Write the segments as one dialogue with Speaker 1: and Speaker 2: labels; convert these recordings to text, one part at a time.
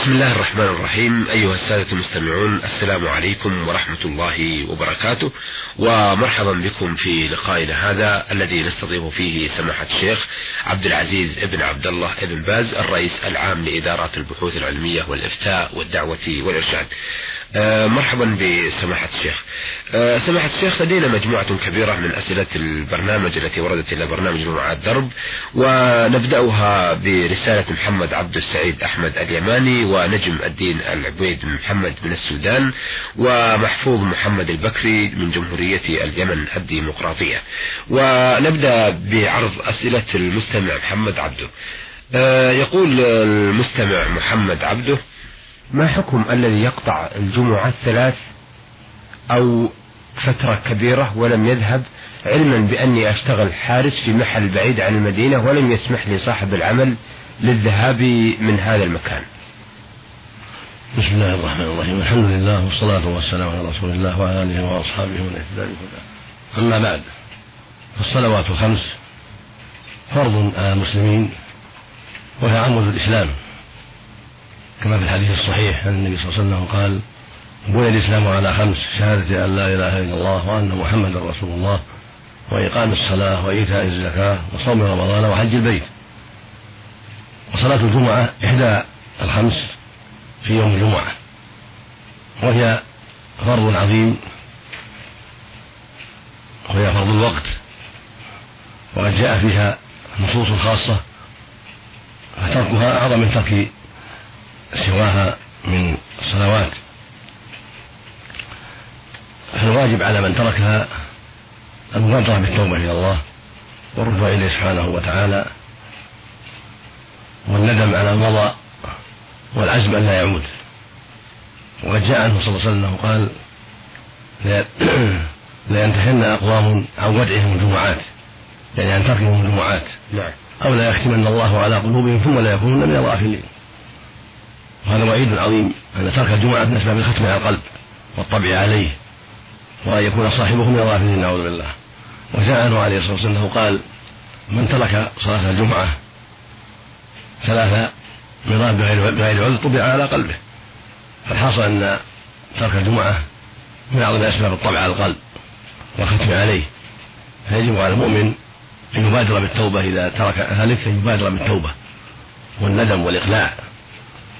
Speaker 1: بسم الله الرحمن الرحيم. أيها السادة المستمعون السلام عليكم ورحمة الله وبركاته. ومرحبا بكم في لقائنا هذا الذي نستضيف فيه سماحة الشيخ عبد العزيز ابن عبد الله ابن باز الرئيس العام لإدارات البحوث العلمية والإفتاء والدعوة والإرشاد. مرحبا بسماحة الشيخ. آه، سماحة الشيخ لدينا مجموعة كبيرة من أسئلة البرنامج التي وردت إلى برنامج جمعة درب ونبدأها برسالة محمد عبد السعيد أحمد اليماني ونجم الدين العبيد محمد من السودان ومحفوظ محمد البكري من جمهورية اليمن الديمقراطية. ونبدأ بعرض أسئلة المستمع محمد عبده. آه، يقول المستمع محمد عبده ما حكم الذي يقطع الجمعة الثلاث أو فترة كبيرة ولم يذهب علما بأني أشتغل حارس في محل بعيد عن المدينة ولم يسمح لي صاحب العمل للذهاب من هذا المكان؟
Speaker 2: بسم الله الرحمن الرحيم. الحمد لله والصلاة والسلام على رسول الله وعلى آله وأصحابه ومن اهتدى أما بعد فالصلوات الخمس فرض على المسلمين وهي عمود الإسلام. كما في الحديث الصحيح عن النبي صلى الله عليه وسلم قال بني الإسلام على خمس شهادة أن لا إله إلا الله وأن محمدا رسول الله وإقام الصلاة وإيتاء الزكاة وصوم رمضان وحج البيت. وصلاة الجمعة إحدى الخمس في يوم الجمعة وهي فرض عظيم وهي فرض الوقت وقد جاء فيها نصوص خاصة فتركها أعظم من ترك سواها من الصلوات فالواجب على من تركها المبادرة بالتوبة إلى الله والرجوع إليه سبحانه وتعالى والندم على المضى والعزم أن لا يعود. وقد جاء عنه صلى الله عليه وسلم قال لينتهن أقوام عن ودعهم الجمعات يعني عن تركهم الجمعات. نعم. أو لا يختمن الله على قلوبهم ثم لا يكونون من الغافلين. وهذا وعيد عظيم. أن ترك الجمعة من أسباب الختم على القلب والطبع عليه وأن يكون صاحبه من الغافلين نعوذ بالله. وجاء عنه عليه الصلاة والسلام أنه قال من ترك صلاة الجمعة ثلاث مرات بغير بغير عذر طبع على قلبه. فالحاصل أن ترك الجمعة من أعظم أسباب الطبع على القلب والختم عليه. فيجب على المؤمن أن يبادر بالتوبة إذا ترك ذلك أن يبادر بالتوبة والندم والإقلاع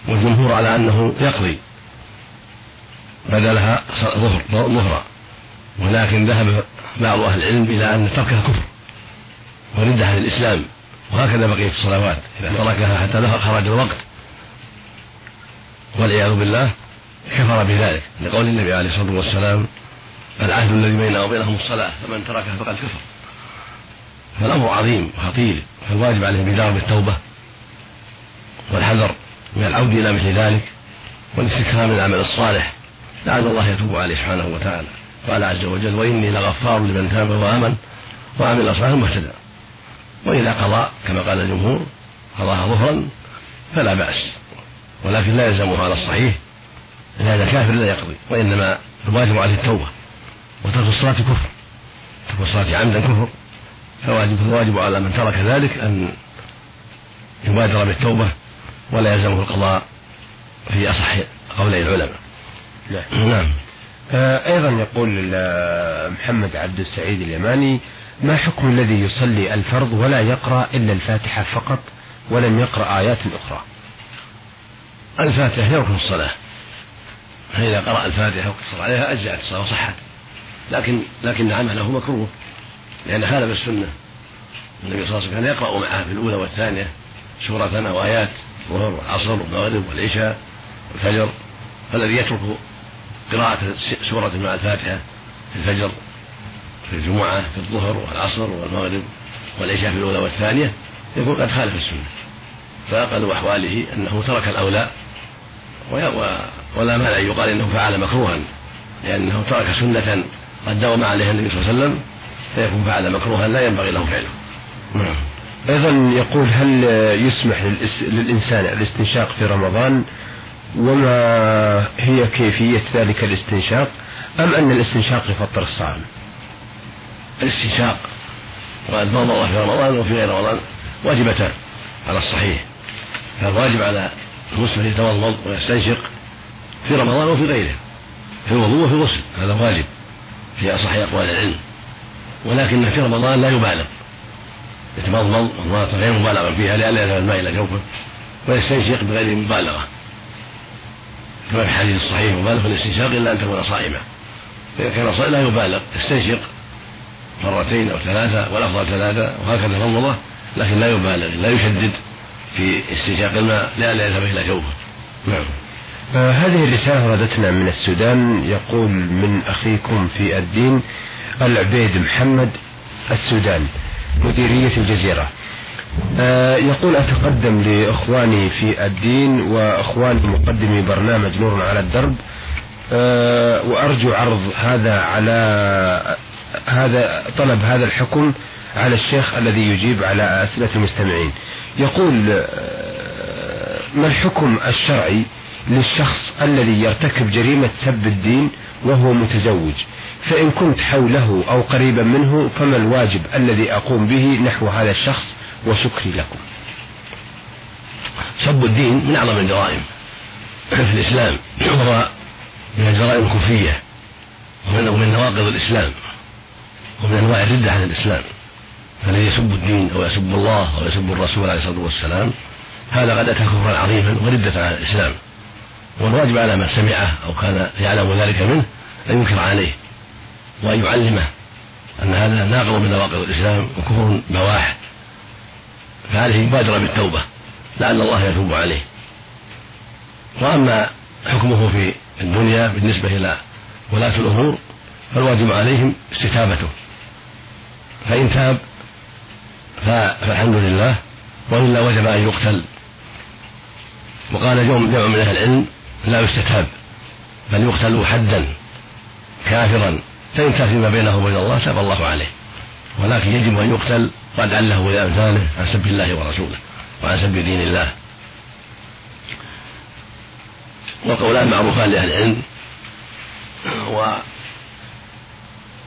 Speaker 2: والجمهور على أنه يقضي. بدلها ظهر ظهرا ولكن ذهب بعض أهل العلم إلى أن تركها كفر. وردة عن الإسلام وهكذا بقية الصلوات. إذا تركها حتى خرج الوقت. والعياذ بالله كفر بذلك. لقول النبي عليه الصلاة والسلام العهد الذي بيننا وبينهم الصلاة فمن تركها فقد كفر. فالأمر عظيم وخطير. فالواجب عليه البدار بالتوبة والحذر. من العود إلى مثل ذلك والاستكثار من العمل الصالح لعل الله يتوب عليه سبحانه وتعالى. قال عز وجل وإني لغفار لمن تاب وآمن وعمل صالحا واهتدى وإذا قضى كما قال الجمهور قضاها ظهرا فلا بأس ولكن لا يلزمه على الصحيح إن هذا كافر لا يقضي وإنما الواجب عليه التوبة وترك الصلاة كفر ترك الصلاة عمدا كفر. فواجب على من ترك ذلك أن يبادر بالتوبة ولا يلزمه القضاء في أصح قولي العلماء.
Speaker 1: نعم, نعم. آه أيضا يقول محمد عبد السعيد اليماني ما حكم الذي يصلي الفرض ولا يقرأ إلا الفاتحة فقط ولم يقرأ آيات أخرى؟
Speaker 2: الفاتحة هي ركن الصلاة. فإذا قرأ الفاتحة وقصر عليها أجزأت الصلاة وصحت. لكن لكن عمله مكروه لأن خالف السنة النبي صلى الله عليه وسلم كان يقرأ معها في الأولى والثانية سورة أو آيات الظهر والعصر والمغرب والعشاء والفجر فالذي يترك قراءة سورة مع الفاتحة في الفجر في الجمعة في الظهر والعصر والمغرب والعشاء في الأولى والثانية يكون قد خالف السنة. فأقل أحواله أنه ترك الأولى ولا مانع أن يقال إنه فعل مكروها لأنه ترك سنة قد داوم عليها النبي صلى الله عليه وسلم فيكون فعل مكروها لا ينبغي له فعله.
Speaker 1: نعم. أيضا يقول هل يسمح للإنسان الاستنشاق في رمضان؟ وما هي كيفية ذلك الاستنشاق؟ أم أن الاستنشاق يفطر الصائم؟
Speaker 2: الاستنشاق والمضمضة في رمضان وفي غير رمضان واجبتان على الصحيح. فالواجب على المسلم يتمضمض ويستنشق في رمضان وفي غيره في الوضوء وفي الغسل هذا واجب في أصح أقوال العلم. ولكن في رمضان لا يبالغ. يتمضمض مضمضة غير مبالغة فيها لئلا يذهب الماء إلى جوفه ويستنشق بغير مبالغة. كما في الحديث الصحيح مبالغ في الاستنشاق إلا أن تكون صائما فإذا كان صائما لا يبالغ يستنشق مرتين أو ثلاثة والأفضل ثلاثة وهكذا المضمضة لكن لا يبالغ لا يشدد في استنشاق الماء لئلا يذهب إلى جوفه. نعم.
Speaker 1: آه هذه الرسالة وردتنا من السودان يقول من أخيكم في الدين العبيد محمد السودان. مديرية الجزيرة. آه يقول أتقدم لإخواني في الدين وإخواني مقدمي برنامج نور على الدرب. آه وأرجو عرض هذا على هذا طلب هذا الحكم على الشيخ الذي يجيب على أسئلة المستمعين. يقول آه، ما الحكم الشرعي للشخص الذي يرتكب جريمة سب الدين وهو متزوج؟ فإن كنت حوله أو قريبا منه فما الواجب الذي أقوم به نحو هذا الشخص وشكري لكم.
Speaker 2: سب الدين من أعظم الجرائم في الإسلام وهو من الجرائم الكفرية ومن نواقض الإسلام ومن أنواع الردة عن الإسلام. فالذي يسب الدين أو يسب الله أو يسب الرسول عليه الصلاة والسلام؟ هذا قد أتى كفرا عظيما وردة عن الإسلام. والواجب على من سمعه أو كان يعلم ذلك منه أن ينكر عليه. وأن يعلمه أن هذا ناقض من نواقض الإسلام وكفر بواح فعليه يبادر بالتوبة لعل الله يتوب عليه. وأما حكمه في الدنيا بالنسبة إلى ولاة الأمور فالواجب عليهم استتابته. فإن تاب فالحمد لله وإلا وجب أن يقتل. وقال جمع من أهل العلم لا يستتاب بل يقتل حدا كافرا. فإن كان فيما بينه وبين الله تاب الله عليه. ولكن يجب أن يقتل قد عله ولأمثاله عن سب الله ورسوله وعن سب دين الله. والقولان معروفان لأهل العلم. و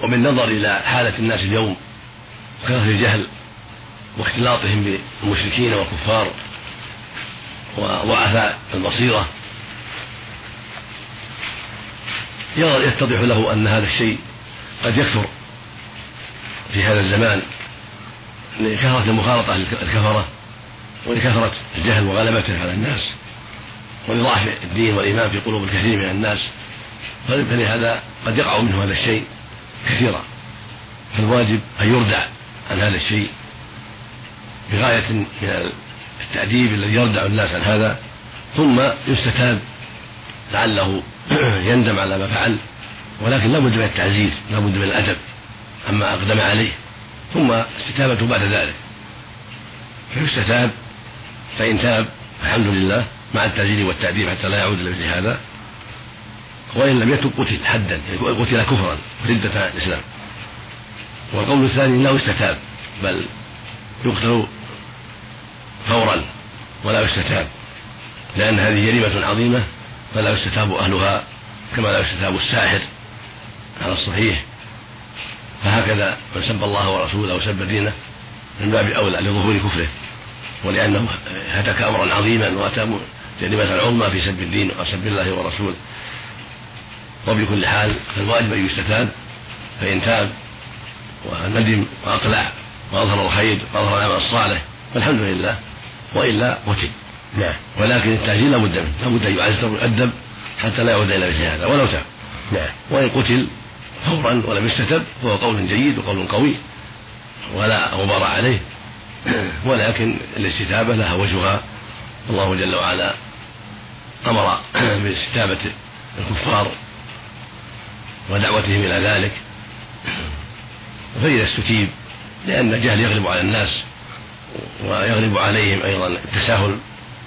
Speaker 2: وبالنظر إلى حالة الناس اليوم وكثرة الجهل واختلاطهم بالمشركين والكفار وضعفاء البصيرة. يتضح له أن هذا الشيء قد يكثر في هذا الزمان لكثرة المخالطة الكفرة ولكثرة الجهل وغلبته على الناس ولضعف الدين والإيمان في قلوب الكثير من الناس فلهذا قد يقع منه هذا الشيء كثيرا فالواجب أن يردع عن هذا الشيء بغاية من التأديب الذي يردع الناس عن هذا ثم يستتاب لعله يندم على ما فعل ولكن لا بد من التعزيز لا بد من الأدب عما أقدم عليه. ثم استتابته بعد ذلك. فيستتاب فإن تاب الحمد لله مع التعزيز والتأديب حتى لا يعود إلى مثل هذا. وإن لم يتب قتل حدا يعني قتل كفرا ردة الإسلام. والقول الثاني لا يستتاب بل يقتل فورا ولا يستتاب. لأن هذه جريمة عظيمة فلا يستتاب أهلها كما لا يستتاب الساحر. على الصحيح فهكذا من سب الله ورسوله وسب دينه من باب أولى لظهور كفره ولأنه هتك أمرا عظيما وأتى جريمة عظمى في سب الدين وسب الله ورسوله. وبكل حال فالواجب أن يستتاب فإن تاب وندم وأقلع وأظهر الخير وأظهر العمل الصالح فالحمد لله. وإلا قتل نعم. ولكن لا بد منه لا بد أن يعزر ويؤدب حتى لا يعود إلى مثل هذا ولو تاب. نعم. وإن قتل فورا ولم يستتب فهو قول جيد وقول قوي ولا غبار عليه. ولكن الاستتابة لها وجهها. الله جل وعلا أمر باستتابة الكفار ودعوتهم إلى ذلك. فإذا استتيب لأن الجهل يغلب على الناس ويغلب عليهم أيضا التساهل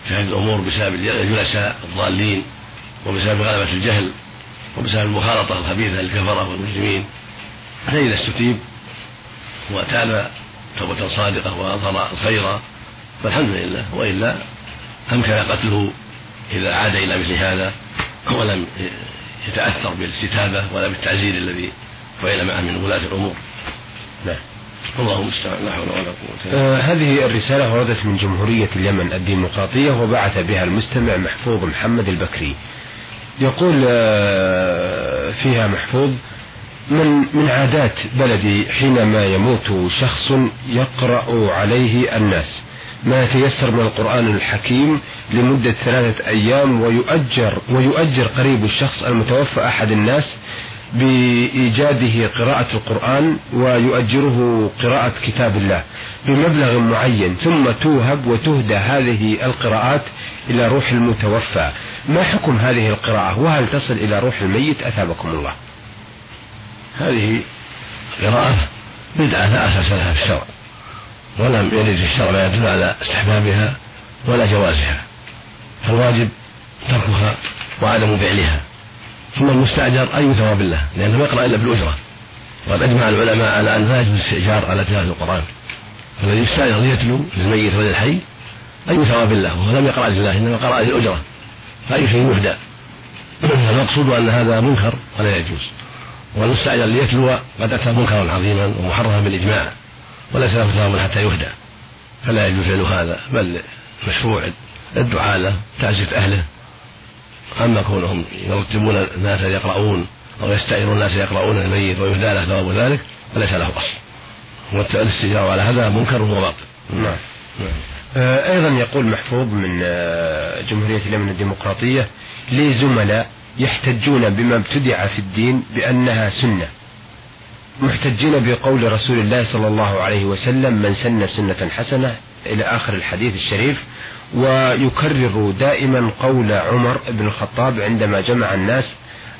Speaker 2: في هذه الأمور بسبب الجلساء الضالين وبسبب غلبة الجهل. وبسبب المخالطة الخبيثة للكفرة والمسلمين فإذا استتيب وتاب توبة صادقة وأظهر الخير فالحمد لله وإلا أمكن قتله إذا عاد إلى مثل هذا ولم يتأثر بالاستتابة ولا بالتعزير الذي فعل معه من ولاة الأمور.
Speaker 1: نعم.
Speaker 2: الله المستعان. لا حول ولا قوة
Speaker 1: آه هذه الرسالة وردت من جمهورية اليمن الديمقراطية وبعث بها المستمع محفوظ محمد البكري. يقول آه فيها محفوظ من من عادات بلدي حينما يموت شخص يقرأ عليه الناس ما يتيسر من القرآن الحكيم لمدة ثلاثة أيام ويؤجر ويؤجر قريب الشخص المتوفى أحد الناس بإيجاده قراءة القرآن ويؤجره قراءة كتاب الله بمبلغ معين ثم توهب وتهدى هذه القراءات إلى روح المتوفى. ما حكم هذه القراءة؟ وهل تصل إلى روح الميت؟ أثابكم الله.
Speaker 2: هذه قراءة بدعة لا أساس لها في الشرع. ولم يرد الشرع لا يدل على استحبابها ولا جوازها. فالواجب تركها وعدم فعلها ثم المستأجر أي ثواب له لأنه ما يقرأ إلا بالأجرة. وقد أجمع العلماء على أن لا يجوز الاستئجار على تلاوة القرآن. فالذي يستأجر ليتلو للميت وللحي أي ثواب له وهو لم يقرأ لله إنما قرأ للأجرة. فأي شيء يهدى المقصود أن هذا منكر ولا يجوز. والمستأجر ليتلو قد أتى منكرا عظيما ومحرما بالإجماع وليس له ثواب حتى يهدى فلا يجوز فعل هذا بل مشروع الدعاء له تعزية أهله. أما كونهم يرتبون الناس يقرؤون أو يستعيرون الناس يقرؤون الميت ويهدى له ثواب ذلك فليس له أصل. والاستجارة على هذا منكر وباطل
Speaker 1: نعم, نعم. آه، أيضا يقول محفوظ من آه، جمهورية اليمن الديمقراطية لي زملاء يحتجون بما ابتدع في الدين بأنها سنة؟ محتجين بقول رسول الله صلى الله عليه وسلم من سن سنة حسنة إلى آخر الحديث الشريف ويكرر دائما قول عمر بن الخطاب عندما جمع الناس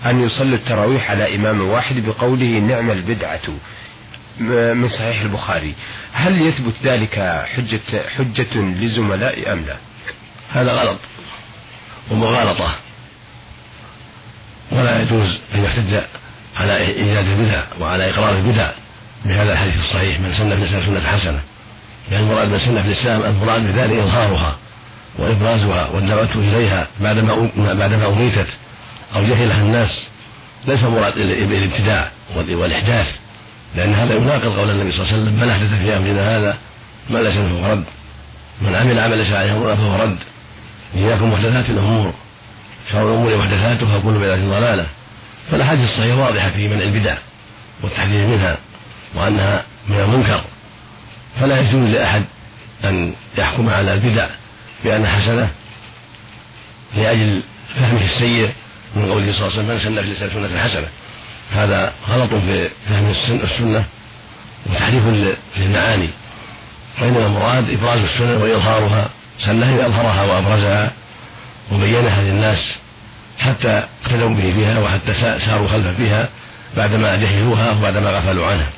Speaker 1: أن يصلوا التراويح على إمام واحد بقوله نعم البدعة من صحيح البخاري. هل يثبت ذلك حجة, حجة لزملاء أم لا؟
Speaker 2: هذا غلط. ومغالطة. ولا يجوز أن يحتج على إيجاد البدع وعلى إقرار البدع بهذا الحديث الصحيح من سن في سنة حسنة. لأن المراد سن في الإسلام المراد بذلك إظهارها وإبرازها والدعوة إليها بعدما بعدما أميتت أو جهلها الناس. ليس مراد الابتداع والإحداث لأن هذا يناقض قول النبي صلى الله عليه وسلم من أحدث في أمرنا هذا ما ليس فهو رد من عمل عمل ليس عليه أمرنا فهو رد. إياكم محدثات الأمور شر الأمور محدثاتها وكل بدعة ضلالة. فالأحاديث الصحيحة واضحة في منع البدع والتحذير منها وأنها من المنكر. فلا يجوز لأحد أن يحكم على البدع بأن حسنة لأجل فهمه السيء من قوله صلى الله عليه وسلم من سن في الإسلام سنة حسنة. هذا غلط في فهم السنة وتحريف للمعاني وإنما المراد إبراز السنة وإظهارها سنة أظهرها وأبرزها وبينها للناس حتى اقتدوا به فيها وحتى ساروا خلفه فيها بعدما جهلوها وبعدما غفلوا عنها.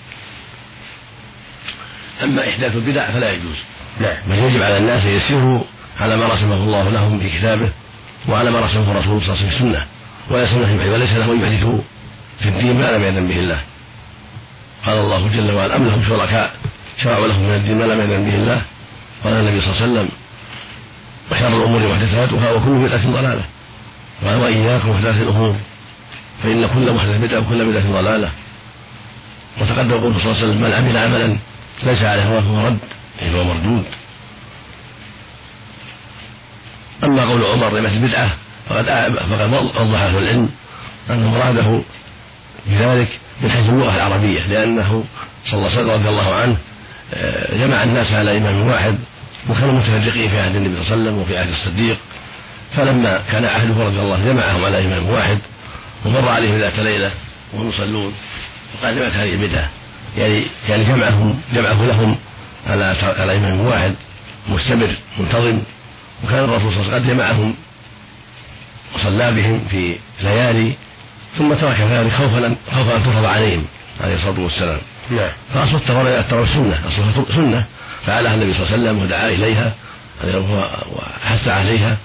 Speaker 2: أما إحداث البدع فلا يجوز. نعم بل يجب على الناس أن يسيروا على ما رسمه الله لهم في كتابه وعلى ما رسمه الرسول صلى الله عليه وسلم في السنة. في وليس له أن يحدثوا في الدين ما لم يأذن به الله. قال الله جل وعلا أم لهم شركاء؟ شرعوا لهم من الدين ما لم يأذن به الله. قال النبي صلى الله عليه وسلم وشر الأمور محدثاتها وكل بدعة ضلالة. قال وإياكم محدثات الأمور. فإن كل محدث بدعة وكل بدعة ضلالة. وتقدم قول صلى الله عليه وسلم من عمل عملا ليس عليه هو فهو رد أي هو مردود. أما قول عمر لمس البدعة فقد فقد وضح أهل العلم أن مراده بذلك من حيث اللغة العربية لأنه صلى الله عليه وسلم رضي الله عنه آه، جمع الناس على إمام واحد وكانوا متفرقين في عهد النبي صلى الله عليه وسلم وفي عهد الصديق. فلما كان عهده رضي الله جمعهم على إمام واحد ومر عليهم ذات ليلة وهم يصلون فقال جمعت هذه البدعة؟ يعني يعني جمعهم جمعه لهم على على إمام واحد مستمر منتظم وكان الرسول صلى الله عليه وسلم قد جمعهم وصلى بهم في ليالي ثم ترك ذلك خوفا خوفا أن تفرض عليهم عليه الصلاة والسلام. نعم. فاصل التوراه سنه اصلها سنة. فعلها النبي صلى الله عليه وسلم ودعا إليها وحث عليها.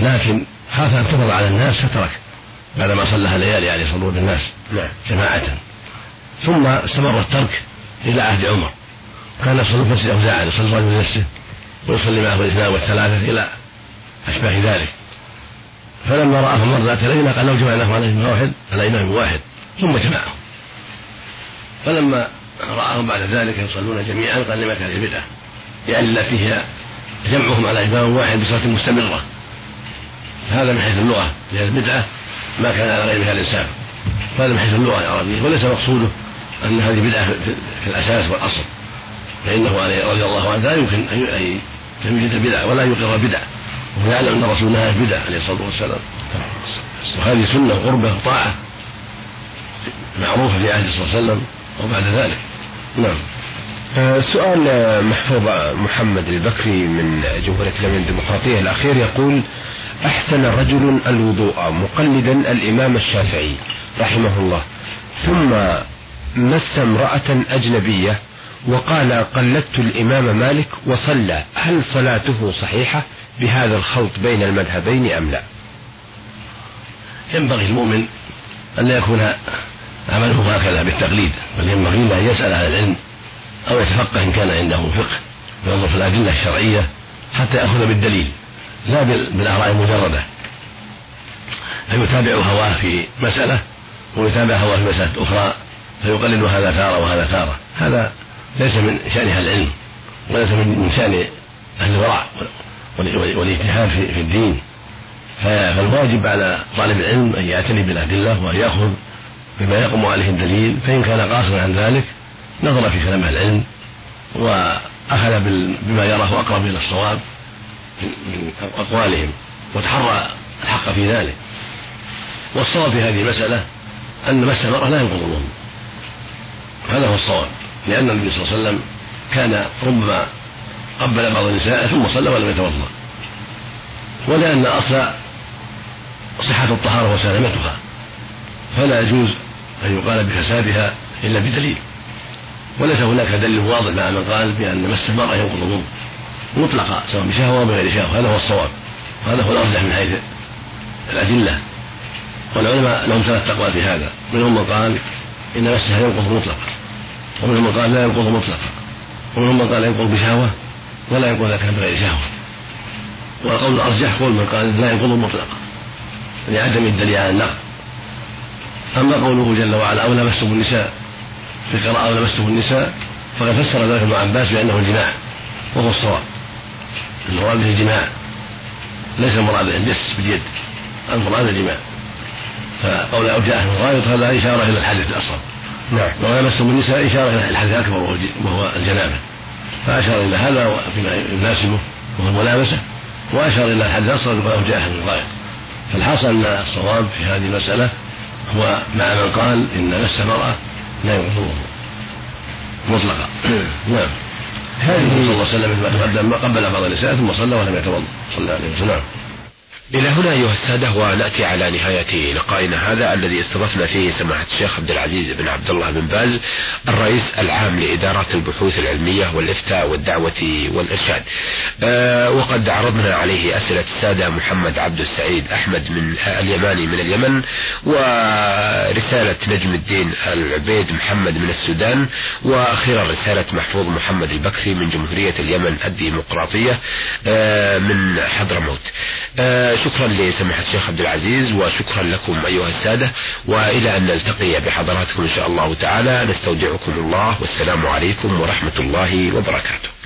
Speaker 2: لكن خاف أن تفرض على الناس فترك بعدما صلىها ليالي عليه الصلاة والسلام. بالناس نعم. جماعة. ثم استمر الترك إلى عهد عمر. كان يصلي في مسجد اوزاعي يصلي الرجل نفسه ويصلي معه الاثنان والثلاثة إلى أشباه ذلك. فلما رآه مر ذات ليلة قال لو جمعناه على إمام واحد على إمام واحد ثم جمعهم. فلما رآهم بعد ذلك يصلون جميعا قال لما كان بدعة يعني التي هي جمعهم على إمام واحد بصلاة مستمرة. هذا من حيث اللغة لأن البدعة ما كان على غير هذا الإنسان. هذا من حيث اللغة العربية وليس مقصوده. أن هذه بدعة في الأساس والأصل. فإنه رضي الله عنه لا يمكن أن يوجد بدعة ولا يقر بدعة وهو يعلم أن الرسول نهى بدعة عليه الصلاة والسلام. وهذه سنة وقربة وطاعة معروفة في عهد صلى الله عليه وسلم وبعد ذلك. نعم.
Speaker 1: آه، سؤال محفوظ محمد البكري من جمهورية اليمن الديمقراطية الأخير يقول أحسن رجل الوضوء مقلدا الإمام الشافعي رحمه الله. ثم مس امرأة أجنبية وقال قلدت الإمام مالك وصلى هل صلاته صحيحة بهذا الخلط بين المذهبين أم لا؟
Speaker 2: ينبغي المؤمن أن لا يكون عمله هكذا بالتقليد بل ينبغي أن يسأل أهل العلم أو يتفقه إن كان عنده فقه وينظر في الأدلة الشرعية حتى يأخذ بالدليل لا بالآراء المجردة. فيتابع هواه في مسألة؟ ويتابع هواه في مسألة أخرى؟ فيقلد هذا تارة وهذا تارة هذا ليس من شأن أهل العلم وليس من شأن أهل الورع والاجتهاد في الدين. فالواجب على طالب العلم أن يعتني بالأدلة وأن يأخذ بما يقوم عليه الدليل فإن كان قاصرا عن ذلك نظر في كلام العلم وأخذ بما يراه أقرب إلى الصواب من أقوالهم وتحرى الحق في ذلك. والصواب في هذه المسألة أن مس المرأة لا ينقض الوضوء هذا هو الصواب لأن النبي صلى الله عليه وسلم كان ربما قبل بعض النساء ثم صلى ولم يتوضأ. ولأن أصل صحة الطهارة وسلامتها فلا يجوز أن يقال بفسادها إلا بدليل. وليس هناك دليل واضح مع من قال بأن مس المرأة ينقض الوضوء مطلقا سواء بشهوة أو بغير شهوة هذا هو الصواب. هذا هو الأرجح من حيث الأدلة. والعلماء لهم ثلاث أقوال في هذا. منهم من قال إن مسها ينقض مطلقا. ومنهم من قال لا ينقض مطلقا ومنهم من قال ينقض بشهوة ولا ينقض إذا كان بغير شهوة. والقول الأرجح قول من قال لا ينقض مطلقا لعدم الدليل على النقض. أما قوله جل وعلا أو لمستم النساء؟ في قراءة أو لمستم النساء فقد فسر ذلك ابن عباس بأنه الجماع وهو الصواب. المراد به الجماع. ليس المراد الجس باليد المراد الجماع. فقول أو جاء غائط هذا إشارة إلى الحدث الأصغر نعم. ولمستم النساء إشارة إلى الحدث الأكبر وهو الجنابة. فأشار إلى هذا فيما يناسبه وهو الملامسة وأشار إلى الحدث الأصغر أو جاء من غائط فالحاصل أن الصواب في هذه المسألة هو مع من قال إن مس المرأة لا ينقض مطلقا. نعم. هذه صلى الله عليه وسلم ما تقدم قبل بعض النساء ثم صلى ولم يتوضأ. صلى الله عليه وسلم.
Speaker 1: إلى هنا أيها السادة ونأتي على نهاية لقائنا هذا الذي استضفنا فيه سماحة الشيخ عبد العزيز بن عبد الله بن باز الرئيس العام لإدارات البحوث العلمية والإفتاء والدعوة والإرشاد. أه وقد عرضنا عليه أسئلة السادة محمد عبد السعيد أحمد من اليماني من اليمن ورسالة نجم الدين العبيد محمد من السودان وأخيرا رسالة محفوظ محمد البكري من جمهورية اليمن الديمقراطية أه من حضرموت. أه شكرا لسماحة الشيخ عبد العزيز وشكرا لكم أيها السادة وإلى أن نلتقي بحضراتكم إن شاء الله تعالى. نستودعكم الله والسلام عليكم ورحمة الله وبركاته.